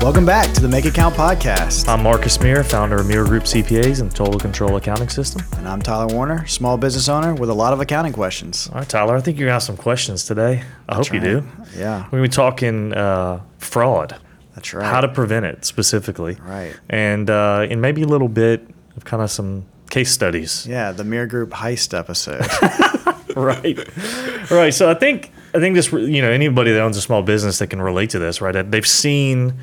Welcome back to the Make It Count podcast. I'm Marcus Meir, founder of Meir Group CPAs and Total Control Accounting System. And I'm Tyler Warner, small business owner with a lot of accounting questions. All right, Tyler, I think you're going to have some questions today. I hope you do. Yeah, We're going to be talking uh, fraud, that's right. how to prevent it specifically. Right. And, uh, and maybe a little bit of kind of some case studies. yeah, the Meir Group heist episode. right right so i think i think this you know anybody that owns a small business that can relate to this right they've seen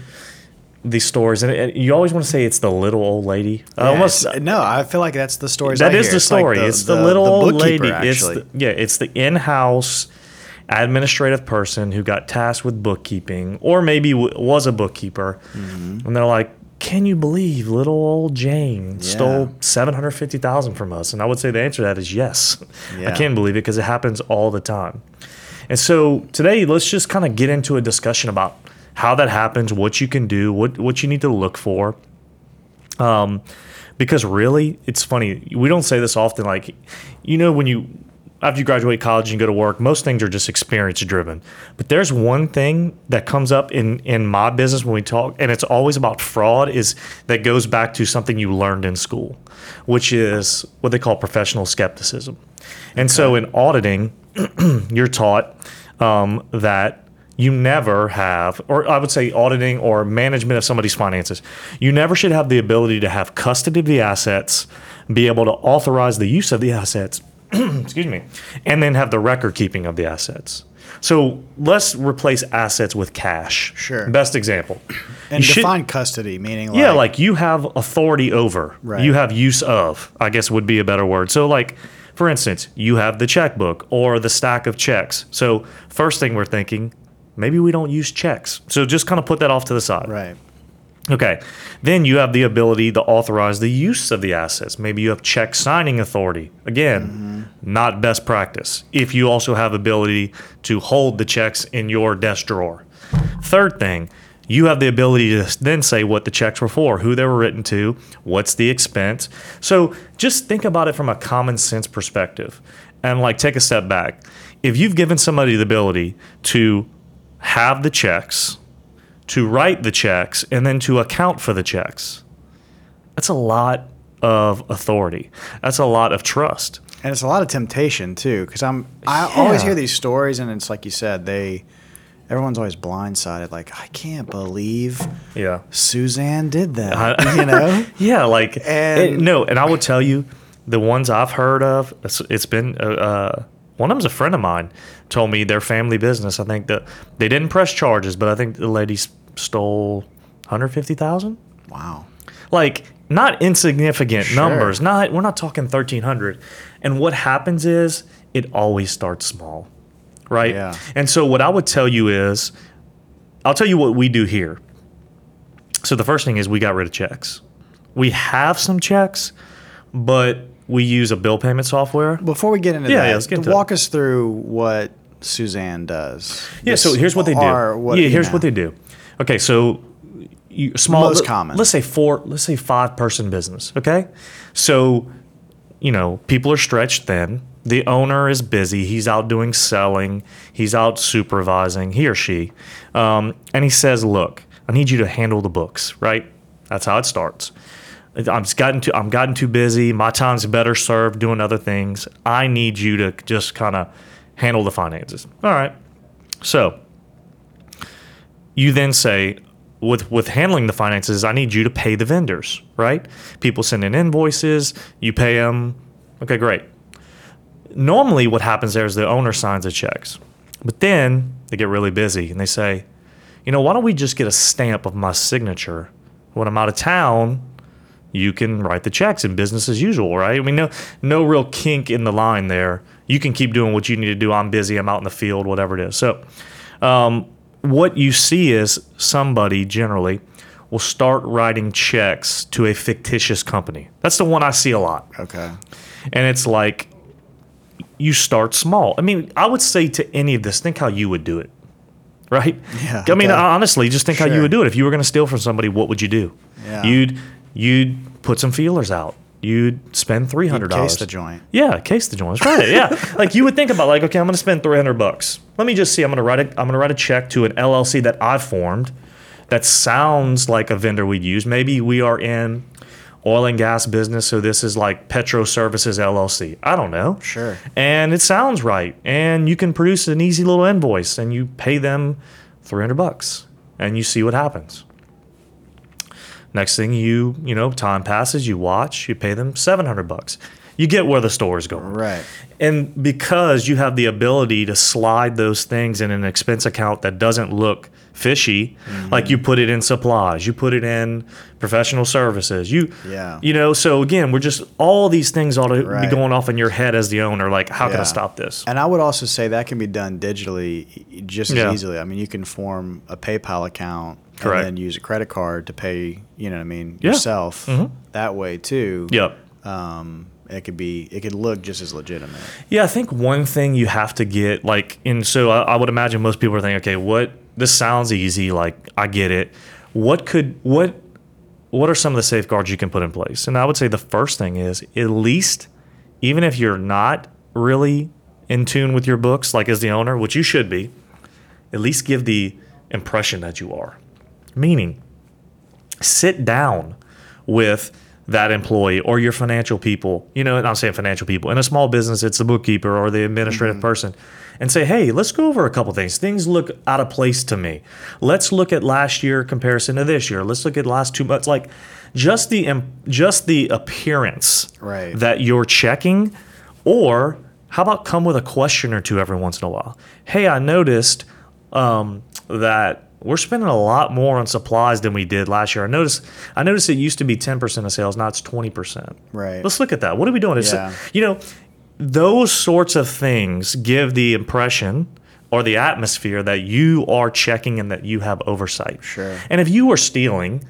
these stories and, you always want to say it's the little old lady Yeah, almost no, I feel like that's the story. that is the story it's the, little old lady it's Actually. the, yeah it's the in-house administrative person who got tasked with bookkeeping or maybe w- was a bookkeeper Mm-hmm. and they're like can you believe little old Jane stole seven hundred fifty thousand from us? And I would say the answer to that is yes. I Yeah. can believe it because it happens all the time. And so today, let's just kind of get into a discussion about how that happens, what you can do, what what you need to look for. Um, because really, it's funny. We don't say this often. Like, you know, when you after you graduate college and go to work, most things are just experience driven. But there's one thing that comes up in in my business when we talk, and it's always about fraud. Is that goes back to something you learned in school, which is what they call professional skepticism. And so in auditing, you're taught um, that you never have, or I would say auditing or management of somebody's finances, you never should have the ability to have custody of the assets, be able to authorize the use of the assets, excuse me, and then have the record keeping of the assets. So let's replace assets with cash. Sure. Best example. and You should- define custody, meaning like, yeah, like you have authority over. Right. You have use of, I guess would be a better word. So, like, for instance, you have the checkbook or the stack of checks. So, first thing we're thinking, maybe we don't use checks. So, just kind of put that off to the side. right. Okay. Then you have the ability to authorize the use of the assets. Maybe you have check signing authority. Again, mm-hmm. not best practice. If you also have ability to hold the checks in your desk drawer. Third thing, you have the ability to then say what the checks were for, who they were written to, what's the expense. So just think about it from a common sense perspective and like take a step back. If you've given somebody the ability to have the checks, to write the checks and then to account for the checks. That's a lot of authority. That's a lot of trust. And it's a lot of temptation too, because I'm I always hear these stories, and it's like you said, they everyone's always blindsided. Like I can't believe Yeah. Suzanne did that. I- you know, Yeah, like And- it- no, and I will tell you the ones I've heard of. It's, it's been uh, uh, one of them's a friend of mine told me their family business. I think that they didn't press charges, but I think the lady stole hundred fifty thousand. wow. like not insignificant Sure. numbers not we're not talking 1300 and what happens is it always starts small right Yeah. and so what i would tell you is i'll tell you what we do here so the first thing is we got rid of checks we have some checks but we use a bill payment software Before we get into Yeah, that, yeah, let's get into walk us through what Suzanne does. Yeah, so here's what they do. What, yeah, here's know. what they do. Okay, so you, small, Most let- common. Let's say four. Let's say five person business. Okay, so you know people are stretched thin. The owner is busy. He's out doing selling. He's out supervising. He or she, um, and he says, "Look, I need you to handle the books." Right. That's how it starts. I'm just gotten too. I'm gotten too busy. My time's better served doing other things. I need you to just kind of handle the finances. All right. So you then say, with with handling the finances, I need you to pay the vendors, right? People send in invoices, you pay them. Okay, great. Normally, what happens there is the owner signs the checks, but then they get really busy and they say, you know, why don't we just get a stamp of my signature when I'm out of town? You can write the checks and business as usual, right? I mean, no, no real kink in the line there. You can keep doing what you need to do. I'm busy. I'm out in the field, whatever it is. So, um, what you see is somebody generally will start writing checks to a fictitious company. That's the one I see a lot. Okay. And it's like you start small. I mean, I would say to any of this, think how you would do it. Right? Yeah, I mean, okay. honestly, just think how you would do it. If you were going to steal from somebody, what would you do? Yeah. You'd you'd put some feelers out. You'd spend three hundred dollars. Case the joint. Yeah, case the joint. joints. Right. Yeah. like you would think about like, okay, I'm gonna spend three hundred bucks. Let me just see. I'm gonna write a I'm gonna write a check to an LLC that I've formed that sounds like a vendor we'd use. Maybe we are in oil and gas business, so this is like Petro Services LLC. I don't know. Sure. And it sounds right, and you can produce an easy little invoice, and you pay them three hundred bucks, and you see what happens. Next thing you you know, time passes, you watch, you pay them seven hundred bucks. You get where the store is going. Right. And because you have the ability to slide those things in an expense account that doesn't look fishy, Mm-hmm. like you put it in supplies, you put it in professional services, you Yeah. you know, so again, we're just all these things ought to be going off in your head as the owner, like how can I stop this? And I would also say that can be done digitally just as Yeah. easily. I mean, you can form a PayPal account Correct. and then use a credit card to pay, you know what I mean, Yeah. yourself Mhm. that way too. Yep. Um, it could be, it could look just as legitimate. Yeah, I think one thing you have to get like, and so I, I would imagine most people are thinking, okay, what this sounds easy, like I get it. What could what what are some of the safeguards you can put in place? And I would say the first thing is at least, even if you're not really in tune with your books, like as the owner, which you should be, at least give the impression that you are. Meaning, sit down with that employee or your financial people, you know, and I'm saying financial people. In a small business, it's the bookkeeper or the administrative person, and say, hey, let's go over a couple things. Things look out of place to me. Let's look at last year comparison to this year. Let's look at last two months. Like just the just the appearance Right. that you're checking, or how about come with a question or two every once in a while? Hey, I noticed um, that we're spending a lot more on supplies than we did last year. I noticed I noticed it used to be 10% of sales, now it's 20%. Right. Let's look at that. What are we doing? It's, Yeah. You know, those sorts of things give the impression or the atmosphere that you are checking and that you have oversight. Sure. And if you are stealing,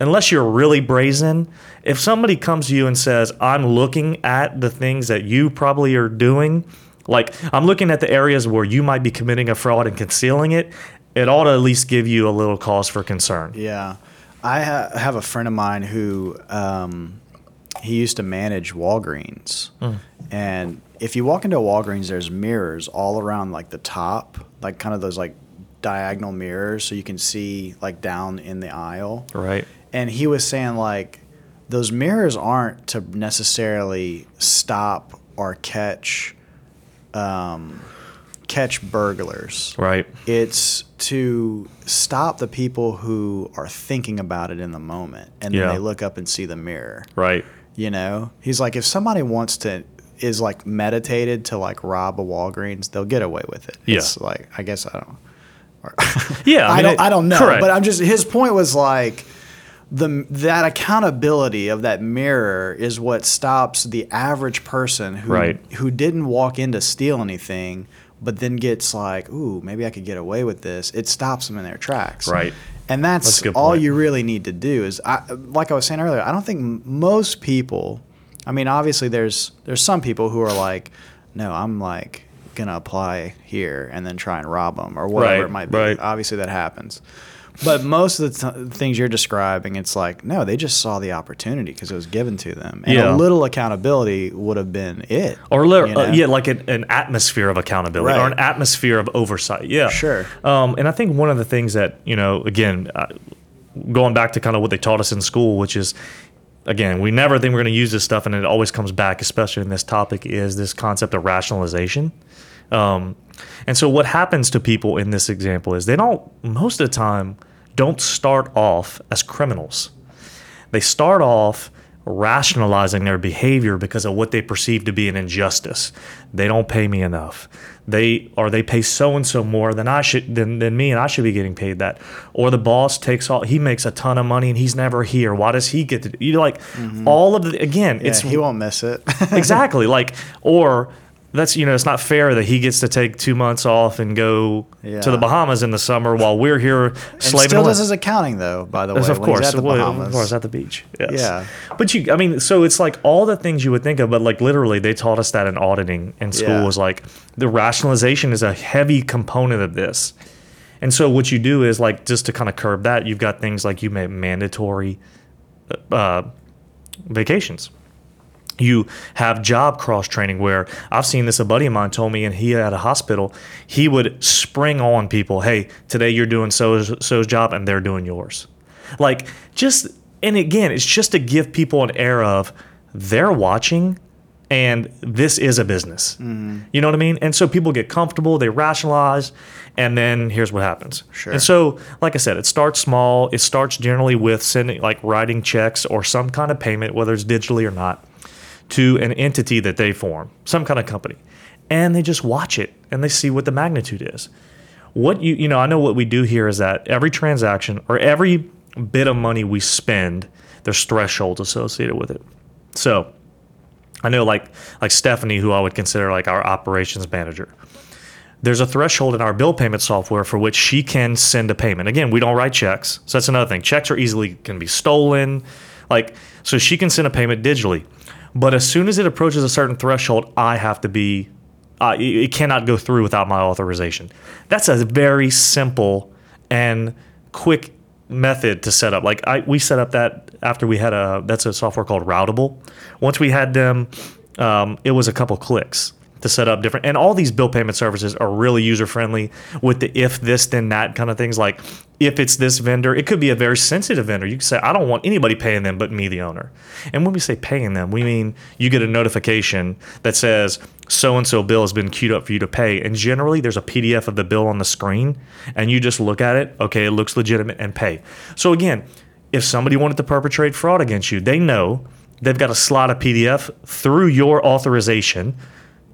unless you're really brazen, if somebody comes to you and says, I'm looking at the things that you probably are doing, like I'm looking at the areas where you might be committing a fraud and concealing it, it ought to at least give you a little cause for concern. Yeah. I ha- have a friend of mine who um, he used to manage Walgreens. And if you walk into a Walgreens, there's mirrors all around like the top, like kind of those like diagonal mirrors so you can see like down in the aisle. Right. And he was saying like those mirrors aren't to necessarily stop or catch um, catch burglars Right. it's to stop the people who are thinking about it in the moment and then they look up and see the mirror Right. you know he's like if somebody wants to is like meditated to like rob a walgreens they'll get away with it Yeah. it's like i guess i don't Yeah, I I, don't i don't know correct. but i'm just his point was like the that accountability of that mirror is what stops the average person who Right. who didn't walk in to steal anything but then gets like ooh maybe i could get away with this. It stops them in their tracks. Right. and that's, That's all you really need to do is I, like i was saying earlier i don't think most people i mean obviously there's there's some people who are like no i'm like gonna apply here and then try and rob them or whatever Right, it might be. right. obviously that happens but most of the t- things you're describing it's like no they just saw the opportunity because it was given to them and Yeah. a little accountability would have been it Or lit- you know? uh, yeah, like an, an atmosphere of accountability or an atmosphere of oversight. Yeah, Sure. Um, and I think one of the things that you know, again, uh, going back to kind of what they taught us in school, which is, again, we never think we're going to use this stuff, and it always comes back, especially in this topic, is this concept of rationalization. Um, and so what happens to people in this example is they don't most of the time don't start off as criminals they start off rationalizing their behavior because of what they perceive to be an injustice. They don't pay me enough. They or they pay so and so more than I should than, than me and I should be getting paid that. Or the boss takes all he makes a ton of money and he's never here. Why does he get to you like mm-hmm. all of the again, yeah, it's he won't miss it exactly like or that's you know it's not fair that he gets to take two months off and go Yeah. to the Bahamas in the summer while we're here and slaving still away. does his accounting though by the way of course, at the Well, Bahamas. of course, at the beach. Yes. Yeah. but you, I mean, so it's like all the things you would think of, but like literally, they taught us that in auditing in school Yeah. was like the rationalization is a heavy component of this, and so what you do is like just to kind of curb that, you've got things like you make mandatory uh, vacations. You have job cross training where I've seen this. A buddy of mine told me, and he had a hospital. He would spring on people, "Hey, today you're doing so's so's job, and they're doing yours." Like just, and again, it's just to give people an air of they're watching, and this is a business. Mm-hmm. You know what I mean? And so people get comfortable, they rationalize, and then here's what happens. Sure. And so, like I said, it starts small. It starts generally with sending, like writing checks or some kind of payment, whether it's digitally or not to an entity that they form, some kind of company, and they just watch it and they see what the magnitude is. What you you know, I know what we do here is that every transaction or every bit of money we spend, there's thresholds associated with it. So, I know like like Stephanie, who I would consider like our operations manager. There's a threshold in our bill payment software for which she can send a payment. Again, we don't write checks, so that's another thing. Checks are easily can be stolen, like so she can send a payment digitally. But as soon as it approaches a certain threshold, I have to be. Uh, it cannot go through without my authorization. That's a very simple and quick method to set up. Like I, we set up that after we had a that's a software called Routable. Once we had them, um, it was a couple clicks to set up different. And all these bill payment services are really user friendly with the if this then that kind of things. Like if it's this vendor, it could be a very sensitive vendor. You can say I don't want anybody paying them but me, the owner. And when we say paying them, we mean you get a notification that says so and so bill has been queued up for you to pay. And generally, there's a PDF of the bill on the screen, and you just look at it. Okay, it looks legitimate, and pay. So again, if somebody wanted to perpetrate fraud against you, they know they've got to slot a PDF through your authorization.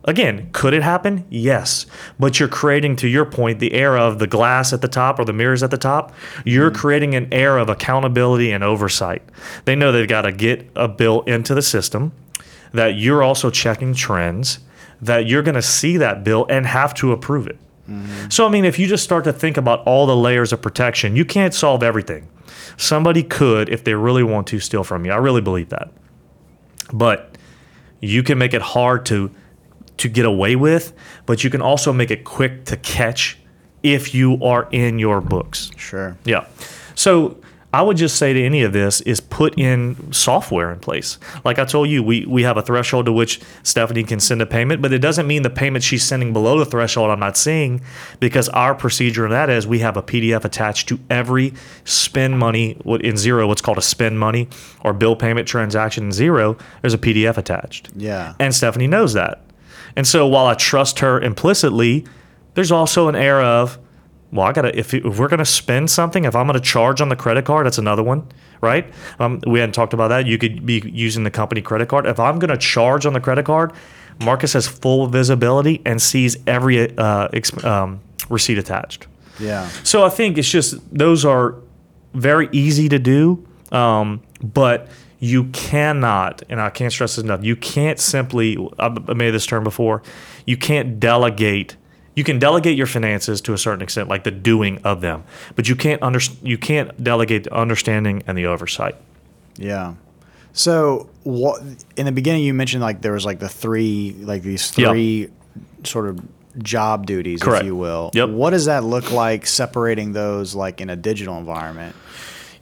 Again, could it happen? Yes. But you're creating, to your point, the air of the glass at the top or the mirrors at the top. You're hmm. creating an air of accountability and oversight. They know they've got to get a bill into the system, that you're also checking trends, that you're going to see that bill and have to approve it. Hmm. So, I mean, if you just start to think about all the layers of protection, you can't solve everything. Somebody could, if they really want to, steal from you. I really believe that. But you can make it hard to to get away with, but you can also make it quick to catch if you are in your books. Sure. Yeah. So I would just say to any of this is put in software in place. Like I told you, we, we have a threshold to which Stephanie can send a payment, but it doesn't mean the payment she's sending below the threshold I'm not seeing because our procedure in that is we have a PDF attached to every spend money in Xero, what's called a spend money or bill payment transaction in Xero, there's a PDF attached. Yeah. And Stephanie knows that. And so while I trust her implicitly, there's also an air of, well, I gotta if, if we're gonna spend something, if I'm gonna charge on the credit card, that's another one, right? Um, we hadn't talked about that. You could be using the company credit card. If I'm gonna charge on the credit card, Marcus has full visibility and sees every uh, exp- um, receipt attached. Yeah. So I think it's just those are very easy to do, um, but you cannot, and I can't stress this enough. You can't simply. I've made this term before. You can't delegate. You can delegate your finances to a certain extent, like the doing of them, but you can't under, You can't delegate the understanding and the oversight. Yeah. So what in the beginning you mentioned like there was like the three like these three sort of job duties, Correct. if you will. Yep. What does that look like separating those like in a digital environment?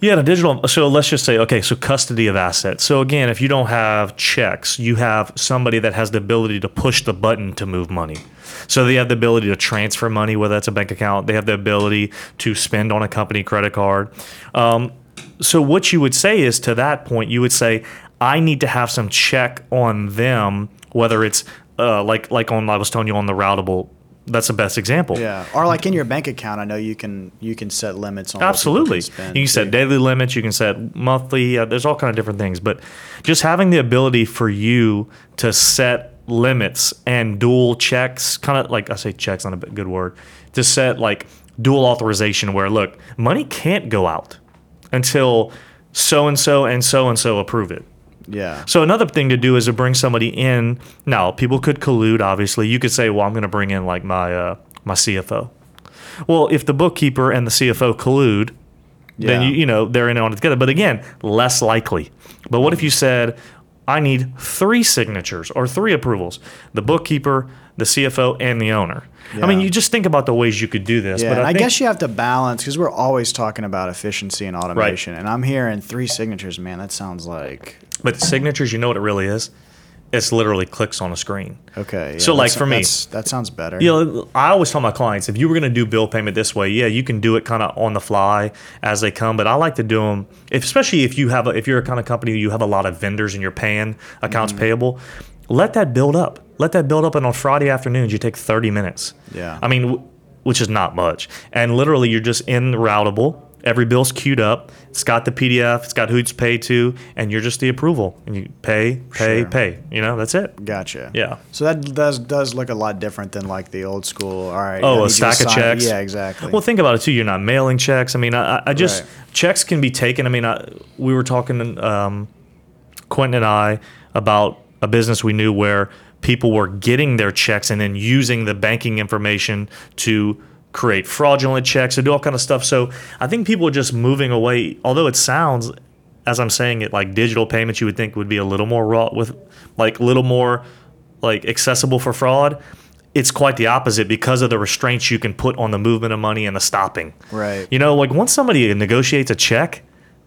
Yeah, the digital. So let's just say, okay, so custody of assets. So again, if you don't have checks, you have somebody that has the ability to push the button to move money. So they have the ability to transfer money, whether that's a bank account. They have the ability to spend on a company credit card. Um, so what you would say is to that point, you would say, I need to have some check on them, whether it's uh, like like on I was telling you on the routable. That's the best example. Yeah. Or like in your bank account, I know you can you can set limits on Absolutely. can You can set too. daily limits. You can set monthly. Uh, there's all kind of different things, but just having the ability for you to set limits and dual checks, kind of like I say checks, not a good word, to set like dual authorization where look, money can't go out until so and so and so and so approve it. Yeah. So another thing to do is to bring somebody in. Now, people could collude. Obviously, you could say, "Well, I'm going to bring in like my uh, my CFO." Well, if the bookkeeper and the CFO collude, then you you know they're in on it together. But again, less likely. But what if you said, "I need three signatures or three approvals: the bookkeeper, the CFO, and the owner." I mean, you just think about the ways you could do this. Yeah, but I, I, guess you have to balance because we're always talking about efficiency and automation. right. And I'm hearing three signatures, man. That sounds like But signatures, you know what it really is? it's literally clicks on a screen. Okay. yeah, So, like, for me- that sounds better. You know, I always tell my clients if you were going to do bill payment this way, yeah, you can do it kind of on the fly as they come. But I like to do them, if, especially if you have, a, if you're a kind of company you have a lot of vendors and you're paying accounts Mm-hmm. payable. Let that build up. Let that build up, and on Friday afternoons you take 30 minutes. Yeah. I mean, w- which is not much, and literally you're just in routable. Every bill's queued up. It's got the PDF. It's got who it's paid to, and you're just the approval. And you pay, pay, Sure. pay. You know, that's it. Gotcha. Yeah. So that does does look a lot different than like the old school. All right. Oh, a stack of checks. Yeah, exactly. Well, think about it too. You're not mailing checks. I mean, I, I just Right. checks can be taken. I mean, I, we were talking, um, Quentin and I, about a business we knew where people were getting their checks and then using the banking information to create fraudulent checks and do all kind of stuff. So I think people are just moving away. Although it sounds, as I'm saying it, like digital payments, you would think would be a little more raw with, like, a little more like accessible for fraud. It's quite the opposite because of the restraints you can put on the movement of money and the stopping. Right. You know, like once somebody negotiates a check,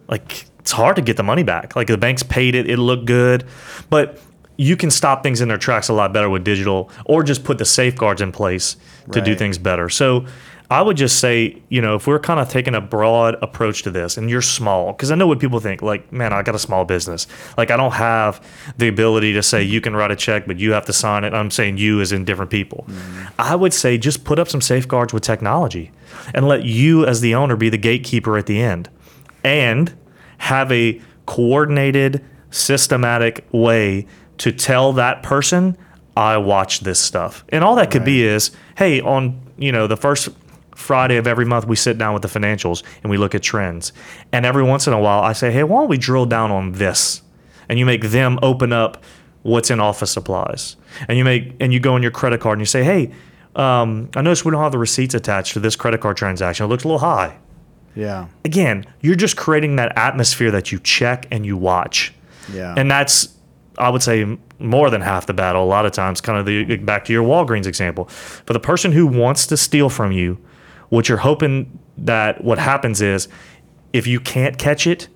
like it's hard to get the money back. Like the bank's paid it, it looked good, but you can stop things in their tracks a lot better with digital or just put the safeguards in place to do things better. So I would just say, you know, if we're kind of taking a broad approach to this and you're small, because I know what people think, like, man, I got a small business. Like, I don't have the ability to say you can write a check, but you have to sign it. I'm saying you as in different people. Mm-hmm. I would say just put up some safeguards with technology and let you, as the owner, be the gatekeeper at the end and have a coordinated, systematic way to tell that person, I watch this stuff. And all that could be is, hey, on, you know, the first Friday of every month, we sit down with the financials and we look at trends. And every once in a while, I say, hey, why don't we drill down on this? And you make them open up what's in office supplies. And you make and you go on your credit card and you say, hey, um, I noticed we don't have the receipts attached to this credit card transaction. It looks a little high yeah. again, you're just creating that atmosphere that you check and you watch. Yeah. And that's, I would say, more than half the battle. A lot of times, kind of the back to your Walgreens example. For the person who wants to steal from you, what you're hoping that what happens is, if you can't catch it,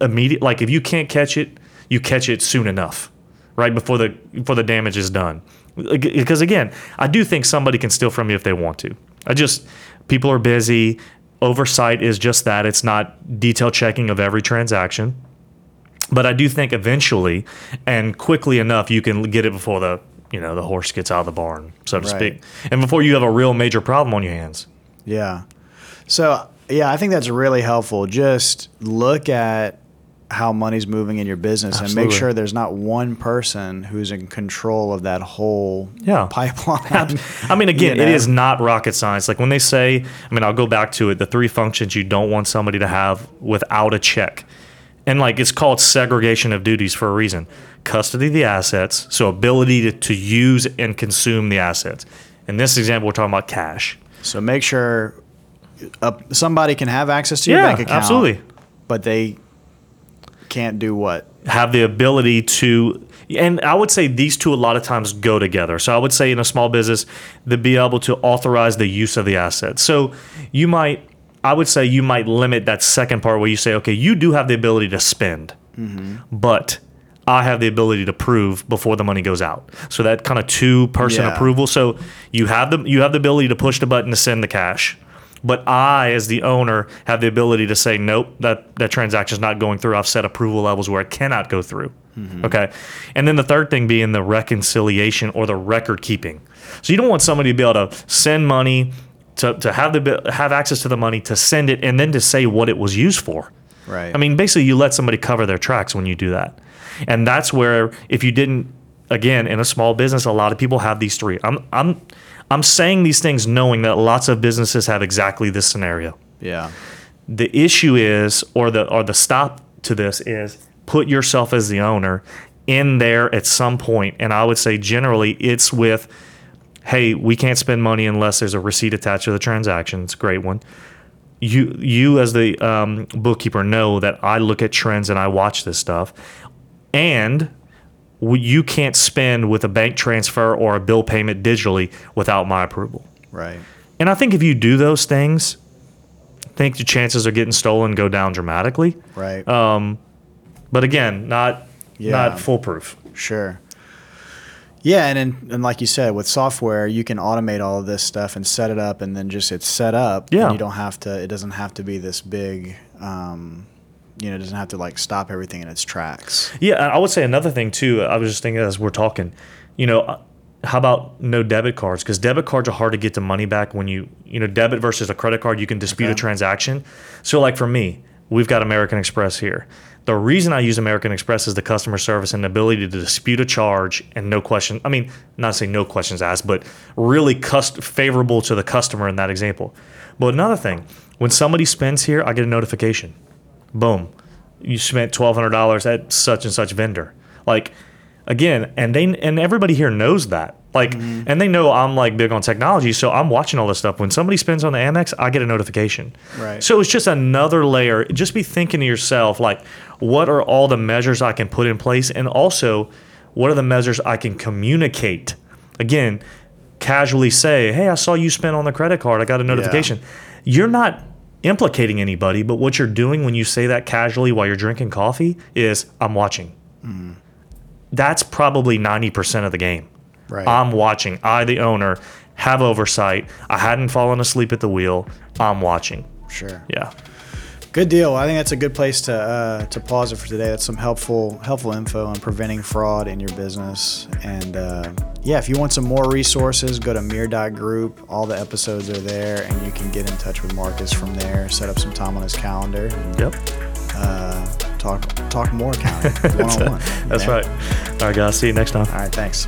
immediate, like if you can't catch it, you catch it soon enough, right before the before the damage is done. Because again, I do think somebody can steal from you if they want to. I just people are busy. Oversight is just that. It's not detail checking of every transaction. But I do think eventually and quickly enough you can get it before the you know the horse gets out of the barn, so to Right. speak, and before you have a real major problem on your hands. Yeah. So yeah, I think that's really helpful. Just look at how money's moving in your business and make sure there's not one person who's in control of that whole Yeah. pipeline. I mean, again, You know? is not rocket science. Like when they say, I mean, I'll go back to it the three functions you don't want somebody to have without a check. And like it's called segregation of duties for a reason custody of the assets, so ability to, to use and consume the assets. In this example, we're talking about cash. So make sure uh, somebody can have access to your Yeah, bank account. absolutely. But they can't do what? have the ability to and I would say these two a lot of times go together. So I would say in a small business, to be able to authorize the use of the assets. So you might I would say you might limit that second part where you say, okay, you do have the ability to spend, but I have the ability to prove before the money goes out. So that kind of two person Yeah. approval. So you have the you have the ability to push the button to send the cash. But I, as the owner, have the ability to say, nope, that, that transaction is not going through. I've set approval levels where it cannot go through. Mm-hmm. Okay. And then the third thing being the reconciliation or the record keeping. So you don't want somebody to be able to send money, to, to have the have access to the money, to send it, and then to say what it was used for. Right. I mean, basically, you let somebody cover their tracks when you do that. And that's where, if you didn't, again, in a small business, a lot of people have these three. I'm, I'm, I'm saying these things knowing that lots of businesses have exactly this scenario. yeah. The issue is, or the, or the stop to this is, put yourself as the owner in there at some. And I would say generally it's with, hey, we can't spend money unless there's a receipt attached to the transaction. It's a great one you you as the um, bookkeeper know that I look at trends and I watch this stuff, and you can't spend with a bank transfer or a bill payment digitally without my approval. Right. And I think if you do those things, I think the chances of getting stolen go down dramatically. Right. But again, not Yeah. not foolproof. Sure. Yeah, and in, and like you said, with software, you can automate all of this stuff and set it up, and then just it's set up. Yeah. and you don't have to. It doesn't have to be this big. Um, you know, it doesn't have to like stop everything in its tracks. Yeah, I would say another thing too. I was just thinking as we're talking, you know, uh, how about no debit cards? Because debit cards are hard to get the money back when you, you know, debit versus a credit card, you can dispute a transaction. So, like for me, we've got American Express here. The reason I use American Express is the customer service and the ability to dispute a charge and no question. I mean, not saying no questions asked, but really cust- favorable to the customer in that example. But another thing, when somebody spends here, I get a notification boom, you spent twelve hundred dollars at such and such vendor. Like again, and they and everybody here knows that. Like, mm-hmm. and they know I'm like big on technology, so I'm watching all this stuff. When somebody spends on the Amex, I get a notification. Right. So it's just another layer. Just be thinking to yourself, like, what are all the measures I can put in place, and also, what are the measures I can communicate? Again, casually say, "Hey, I saw you spend on the credit card. I got a notification." You're not implicating anybody, but what you're doing when you say that casually while you're drinking coffee is, "I'm watching." Mm-hmm. That's probably 90% of the game. Right. I'm watching. I, the owner, have oversight. I hadn't fallen asleep at the wheel. I'm watching. Sure. Yeah. Good deal. I think that's a good place to uh, to pause it for today. That's some helpful helpful info on preventing fraud in your business. And uh, yeah, if you want some more resources, go to Meir.group. All the episodes are there, and you can get in touch with Marcus from there. Set up some time on his calendar. And, Yep. Uh, talk talk more accounting one on one. That's right. All right, guys. See you next time. All right. Thanks.